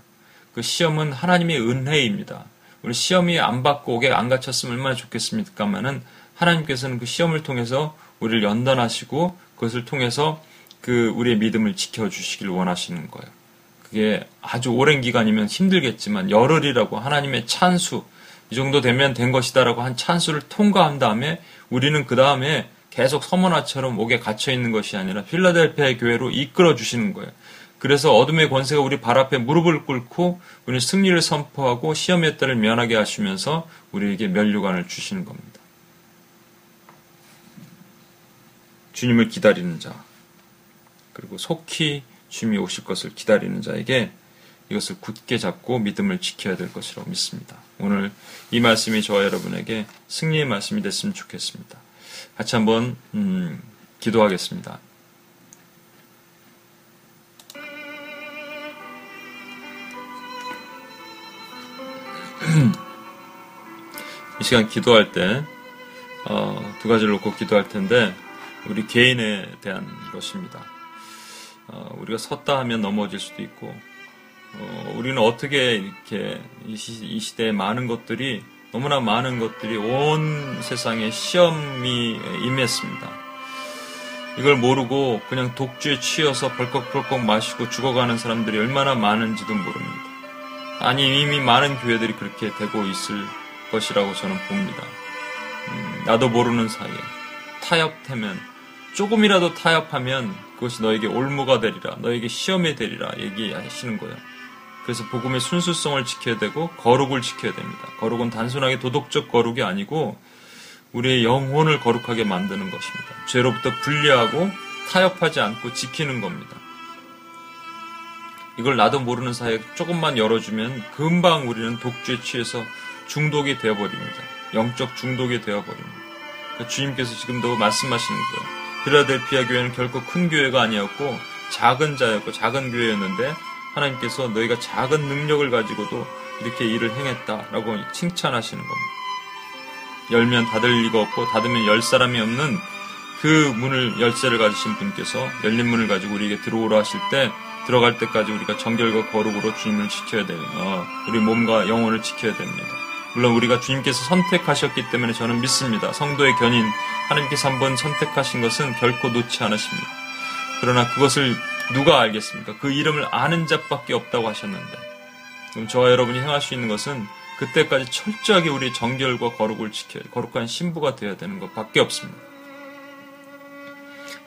그 시험은 하나님의 은혜입니다. 우리 시험이 안 받고 옥에 안 갇혔으면 얼마나 좋겠습니까만은 하나님께서는 그 시험을 통해서 우리를 연단하시고 그것을 통해서 그 우리의 믿음을 지켜주시길 원하시는 거예요. 그게 아주 오랜 기간이면 힘들겠지만 열흘이라고 하나님의 찬수 이 정도 되면 된 것이다라고 한 찬수를 통과한 다음에 우리는 그 다음에 계속 서머나처럼 옥에 갇혀 있는 것이 아니라 필라델피아의 교회로 이끌어 주시는 거예요. 그래서 어둠의 권세가 우리 발 앞에 무릎을 꿇고 우리는 승리를 선포하고 시험의 때를 면하게 하시면서 우리에게 면류관을 주시는 겁니다. 주님을 기다리는 자, 그리고 속히 주님이 오실 것을 기다리는 자에게 이것을 굳게 잡고 믿음을 지켜야 될 것이라고 믿습니다. 오늘 이 말씀이 저와 여러분에게 승리의 말씀이 됐으면 좋겠습니다. 같이 한번 음, 기도하겠습니다. 이 시간 기도할 때, 어, 두 가지를 놓고 기도할 텐데, 우리 개인에 대한 것입니다. 어, 우리가 섰다 하면 넘어질 수도 있고, 어, 우리는 어떻게 이렇게 이, 시, 이 시대에 많은 것들이 너무나 많은 것들이 온 세상에 시험이 임했습니다. 이걸 모르고 그냥 독주에 취해서 벌컥벌컥 마시고 죽어가는 사람들이 얼마나 많은지도 모릅니다. 아니 이미 많은 교회들이 그렇게 되고 있을 것이라고 저는 봅니다. 음, 나도 모르는 사이에 타협되면 조금이라도 타협하면 그것이 너에게 올무가 되리라 너에게 시험이 되리라 얘기하시는 거예요. 그래서 복음의 순수성을 지켜야 되고 거룩을 지켜야 됩니다. 거룩은 단순하게 도덕적 거룩이 아니고 우리의 영혼을 거룩하게 만드는 것입니다. 죄로부터 분리하고 타협하지 않고 지키는 겁니다. 이걸 나도 모르는 사이에 조금만 열어주면 금방 우리는 독주에 취해서 중독이 되어버립니다. 영적 중독이 되어버립니다. 그러니까 주님께서 지금도 말씀하시는 거예요. 필라델피아 교회는 결코 큰 교회가 아니었고 작은 자였고 작은 교회였는데 하나님께서 너희가 작은 능력을 가지고도 이렇게 일을 행했다라고 칭찬하시는 겁니다. 열면 닫을 리가 없고 닫으면 열 사람이 없는 그 문을 열쇠를 가지신 분께서 열린 문을 가지고 우리에게 들어오라 하실 때 들어갈 때까지 우리가 정결과 거룩으로 주님을 지켜야 돼요. 어, 우리 몸과 영혼을 지켜야 됩니다. 물론 우리가 주님께서 선택하셨기 때문에 저는 믿습니다. 성도의 견인 하나님께서 한번 선택하신 것은 결코 놓지 않으십니다. 그러나 그것을 누가 알겠습니까? 그 이름을 아는 자밖에 없다고 하셨는데 그럼 저와 여러분이 행할 수 있는 것은 그때까지 철저하게 우리 정결과 거룩을 지켜야 거룩한 신부가 되어야 되는 것밖에 없습니다.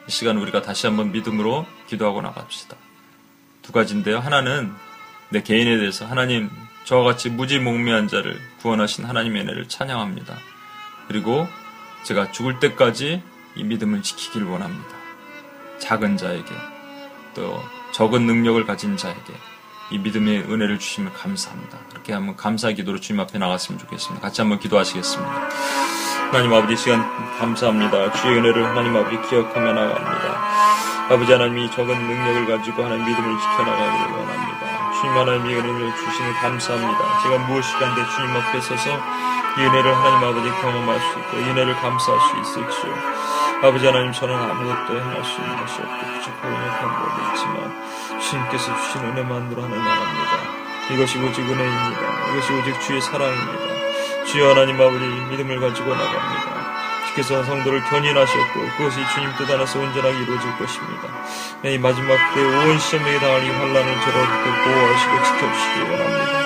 이 시간 우리가 다시 한번 믿음으로 기도하고 나갑시다. 두 가지인데요. 하나는 내 개인에 대해서 하나님 저와 같이 무지몽매한 자를 구원하신 하나님의 은혜를 찬양합니다. 그리고 제가 죽을 때까지 이 믿음을 지키길 원합니다. 작은 자에게 또 적은 능력을 가진 자에게 이 믿음의 은혜를 주시면 감사합니다. 그렇게 한번 감사 기도로 주님 앞에 나갔으면 좋겠습니다. 같이 한번 기도하시겠습니다. 하나님 아버지 시간 감사합니다. 주의 은혜를 하나님 아버지 기억하며 나갑니다. 아버지 하나님이 적은 능력을 가지고 하나님 믿음을 지켜나가기를 원합니다. 주님 하나님이 은혜를 주시는 감사합니다. 제가 무엇이간데 주님 앞에 서서 이 은혜를 하나님 아버지 경험할 수 있고 이 은혜를 감사할 수 있을지요. 아버지 하나님 저는 아무것도 행할 수 있는 것이 없고 부족하고 약한 법이 있지만 주님께서 주신 은혜만으로 하는 나라입니다. 이것이 오직 은혜입니다. 이것이 오직 주의 사랑입니다. 주여 하나님 아버지 믿음을 가지고 나갑니다. 주께서 성도를 견인하셨고 그것이 주님 뜻 안에서 온전하게 이루어질 것입니다. 이 마지막 때온 시험에게 당할 이 환란을 저로부터 보호하시고 지켜주시기 원합니다.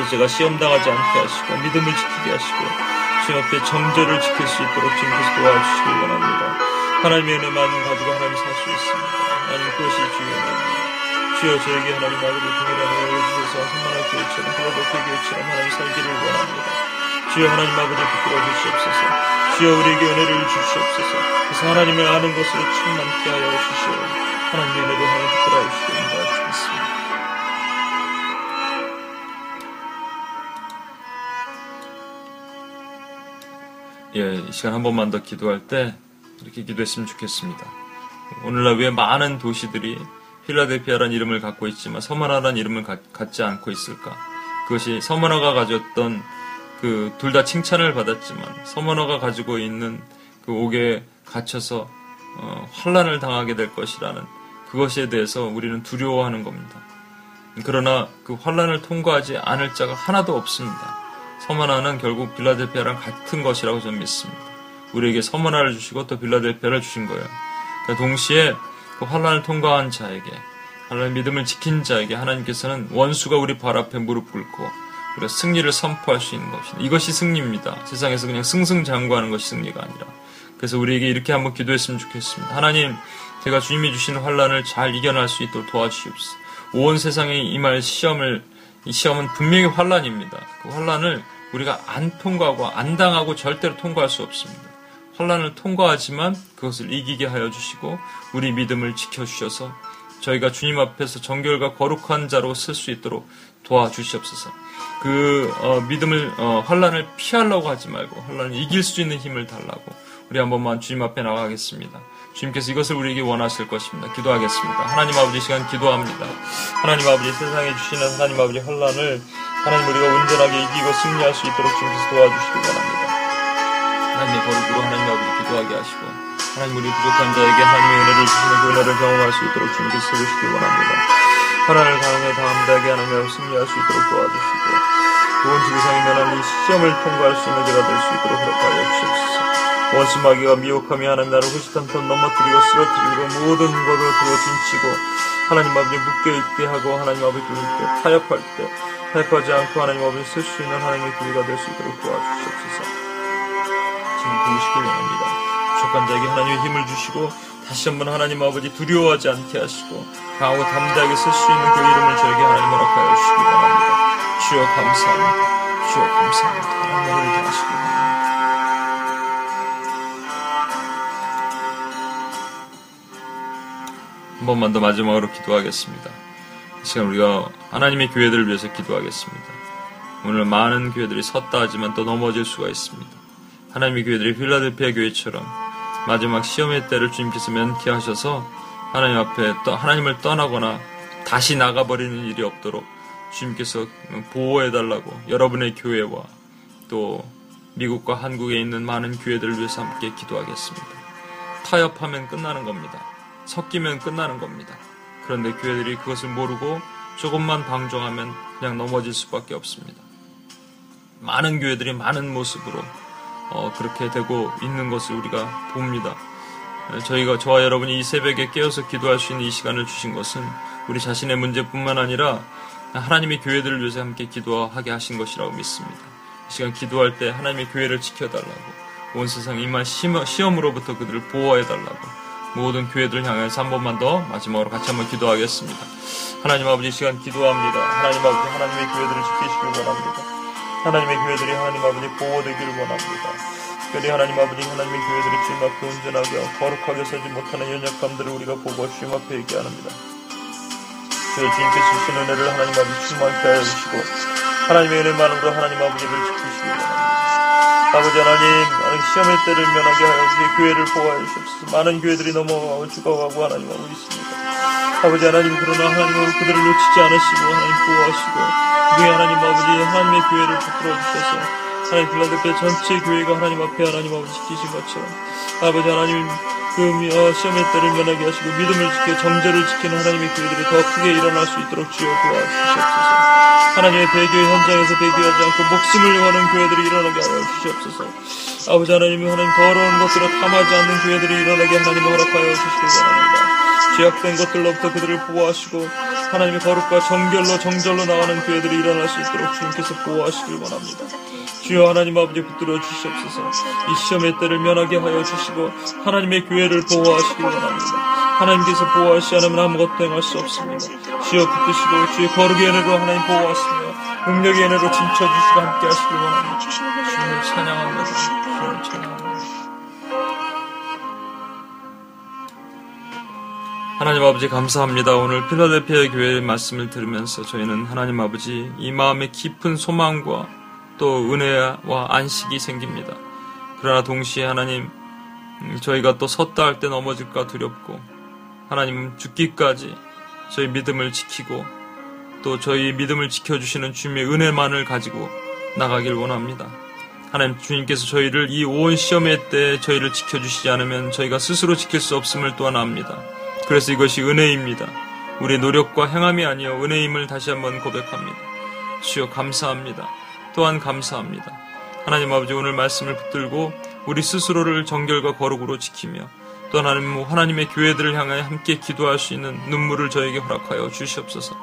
그래서 제가 시험당하지 않게 하시고 믿음을 지키게 하시고 주님 앞에 정절을 지킬 수 있도록 주님께서 도와주시길 원합니다. 하나님의 은혜만 가지고 하나님 살 수 있습니다. 하나님 그것이 주의 은혜입니다. 주여 저에게 하나님 아버지 동일한 은혜를 주셔서 한만한 교회처럼 그로도교 교회처럼 하나님 살기를 원합니다. 주여 하나님 아버지 부끄러 주시옵소서. 주여 우리에게 은혜를 주시옵소서. 그래서 하나님을 아는 것으로 충만케 하여 주시오. 하나님의 은혜로 하나님 부끄러워 주시옵 예, 이 시간 한 번만 더 기도할 때 이렇게 기도했으면 좋겠습니다. 오늘날 왜 많은 도시들이 필라델피아라는 이름을 갖고 있지만 서머나라는 이름을 가, 갖지 않고 있을까? 그것이 서머나가 가졌던 그 둘 다 칭찬을 받았지만 서머나가 가지고 있는 그 옥에 갇혀서 어, 환란을 당하게 될 것이라는 그것에 대해서 우리는 두려워하는 겁니다. 그러나 그 환란을 통과하지 않을 자가 하나도 없습니다. 서머나는 결국 빌라델피아랑 같은 것이라고 저는 믿습니다. 우리에게 서머나를 주시고 또 빌라델피아를 주신 거예요. 그러니까 동시에 그 환란을 통과한 자에게 하나님의 믿음을 지킨 자에게 하나님께서는 원수가 우리 발 앞에 무릎 꿇고 우리가 승리를 선포할 수 있는 것입니다. 이것이 승리입니다. 세상에서 그냥 승승장구하는 것이 승리가 아니라. 그래서 우리에게 이렇게 한번 기도했으면 좋겠습니다. 하나님, 제가 주님이 주신 환란을 잘 이겨낼 수 있도록 도와주시옵소서. 온 세상에 임할 시험을 이 시험은 분명히 환란입니다. 그 환란을 우리가 안 통과하고 안 당하고 절대로 통과할 수 없습니다. 환란을 통과하지만 그것을 이기게 하여 주시고 우리 믿음을 지켜 주셔서 저희가 주님 앞에서 정결과 거룩한 자로 쓸 수 있도록 도와주시옵소서. 그 어, 믿음을 어, 환란을 피하려고 하지 말고 환란을 이길 수 있는 힘을 달라고 우리 한 번만 주님 앞에 나가겠습니다. 주님께서 이것을 우리에게 원하실 것입니다. 기도하겠습니다. 하나님 아버지 시간 기도합니다. 하나님 아버지 세상에 주시는 하나님 아버지 환란을 하나님 우리가 온전하게 이기고 승리할 수 있도록 주님께서 도와주시기 원합니다. 하나님의 거룩으로 하나님 아버지 기도하게 하시고 하나님 우리 부족한 자에게 하나님의 은혜를 주시는 그 은혜를 경험할 수 있도록 주님께서 세우시기 원합니다. 하나님을 강하게 다함되게 하나님 승리할 수 있도록 도와주시고 좋은 지구상에 면한 이 시험을 통과할 수 있는 자가 될 수 있도록 허락하여 주시옵소서. 원수 마귀가 미혹하며 하나님 나를 후시탄탄 넘어뜨리고 쓰러뜨리고 모든 것을 들어진치고 하나님 아버지 묶여있게 하고 하나님 아버지 께 타협할 때 타협하지 않고 하나님 아버지 쓸 수 있는 하나님의 교회가 될 수 있도록 도와주시옵소서. 지금 도우시길 원합니다. 부족한 자에게 하나님의 힘을 주시고 다시 한번 하나님 아버지 두려워하지 않게 하시고 강하고 담대하게 쓸 수 있는 그 이름을 저에게 하나님 허락하여 주시기 원합니다. 주여 감사합니다. 주여 감사합니다. 하나님을 다하시기 원합니다 한 번만 더 마지막으로 기도하겠습니다. 이 시간 우리가 하나님의 교회들을 위해서 기도하겠습니다. 오늘 많은 교회들이 섰다 하지만 또 넘어질 수가 있습니다. 하나님의 교회들이 필라델피아 교회처럼 마지막 시험의 때를 주님께서 면케하셔서 하나님 앞에 또 하나님을 떠나거나 다시 나가버리는 일이 없도록 주님께서 보호해달라고 여러분의 교회와 또 미국과 한국에 있는 많은 교회들을 위해서 함께 기도하겠습니다. 타협하면 끝나는 겁니다. 섞이면 끝나는 겁니다. 그런데 교회들이 그것을 모르고 조금만 방종하면 그냥 넘어질 수밖에 없습니다. 많은 교회들이 많은 모습으로 어, 그렇게 되고 있는 것을 우리가 봅니다. 저희가 저와 여러분이 이 새벽에 깨어서 기도할 수 있는 이 시간을 주신 것은 우리 자신의 문제뿐만 아니라 하나님의 교회들을 위해서 함께 기도하게 하신 것이라고 믿습니다. 이 시간 기도할 때 하나님의 교회를 지켜달라고 온 세상 이만 시험으로부터 그들을 보호해달라고 모든 교회들을 향해서 한 번만 더 마지막으로 같이 한번 기도하겠습니다. 하나님 아버지 시간 기도합니다. 하나님 아버지 하나님의 교회들을 지키시길 원합니다. 하나님의 교회들이 하나님 아버지 보호되기를 원합니다. 특별히 하나님 아버지 하나님의 교회들이 주님 앞에 온전하게 거룩하게 서지 못하는 연약함들을 우리가 보고 주님 앞에 얘기합니다. 주여 주님께서 주신 은혜를 하나님 아버지 충만케 하여 주시고 하나님의 은혜 만으로 하나님 아버지를 지키시기 바랍니다. 아버지 하나님 시험의 때를 면하게 하여 주의 교회를 보호하여 주옵소서 많은 교회들이 넘어가고 죽어가고 하나님 하고 있습니다. 아버지 하나님 그러나 하나님 그들을 놓치지 않으시고 하나님 보호하시고 우리 하나님 아버지 하나님의 교회를 붙들어 주셔서 하나님 빌라델피아 전체 교회가 하나님 앞에 하나님 아버지 지키신 것처럼 아버지 하나님 그 어, 시험의 때를 면하게 하시고 믿음을 지켜 정절을 지키는 하나님의 교회들이 더 크게 일어날 수 있도록 주여 도와주시옵소서. 하나님의 배교의 현장에서 배교하지 않고 목숨을 거는 교회들이 일어나게 하여 주시옵소서. 아버지 하나님 하나님 더러운 것들을 탐하지 않는 교회들이 일어나게 하나님 허락하여 주시길 바랍니다 죄악된 것들로부터 그들을 보호하시고 하나님의 거룩과 정결로 정절로 나가는 교회들이 일어날 수 있도록 주님께서 보호하시길 원합니다. 주여 하나님 아버지 붙들어 주시옵소서 이 시험의 때를 면하게 하여 주시고 하나님의 교회를 보호하시길 원합니다. 하나님께서 보호하시 않으면 아무것도 행할 수 없습니다. 주여 붙드시고 주의 거룩의 은혜로 하나님 보호하시며 능력의 은혜로 진쳐주시고 함께 하시길 원합니다. 주님을 찬양합니다. 주님을 찬양합니다. 하나님 아버지 감사합니다. 오늘 필라델피아 교회의 말씀을 들으면서 저희는 하나님 아버지 이 마음의 깊은 소망과 또 은혜와 안식이 생깁니다. 그러나 동시에 하나님 음, 저희가 또 섰다 할 때 넘어질까 두렵고 하나님 죽기까지 저희 믿음을 지키고 또 저희 믿음을 지켜주시는 주님의 은혜만을 가지고 나가길 원합니다. 하나님 주님께서 저희를 이온 시험의 때 저희를 지켜주시지 않으면 저희가 스스로 지킬 수 없음을 또한 압니다. 그래서 이것이 은혜입니다. 우리의 노력과 행함이 아니요 은혜임을 다시 한번 고백합니다. 주여 감사합니다. 또한 감사합니다. 하나님 아버지 오늘 말씀을 붙들고 우리 스스로를 정결과 거룩으로 지키며 또 하나님 하나님의 교회들을 향하여 함께 기도할 수 있는 눈물을 저에게 허락하여 주시옵소서.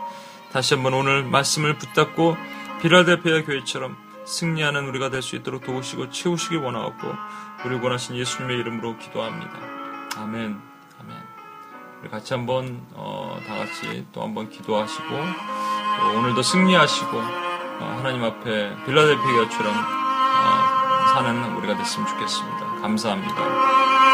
다시 한번 오늘 말씀을 붙잡고 비라델피아 교회처럼 승리하는 우리가 될 수 있도록 도우시고 채우시기 원하옵고 우리 원하신 예수님의 이름으로 기도합니다. 아멘. 우리 같이 한번 어, 다 같이 또 한번 기도하시고 또 오늘도 승리하시고 어, 하나님 앞에 빌라델피아처럼 어, 사는 우리가 됐으면 좋겠습니다. 감사합니다.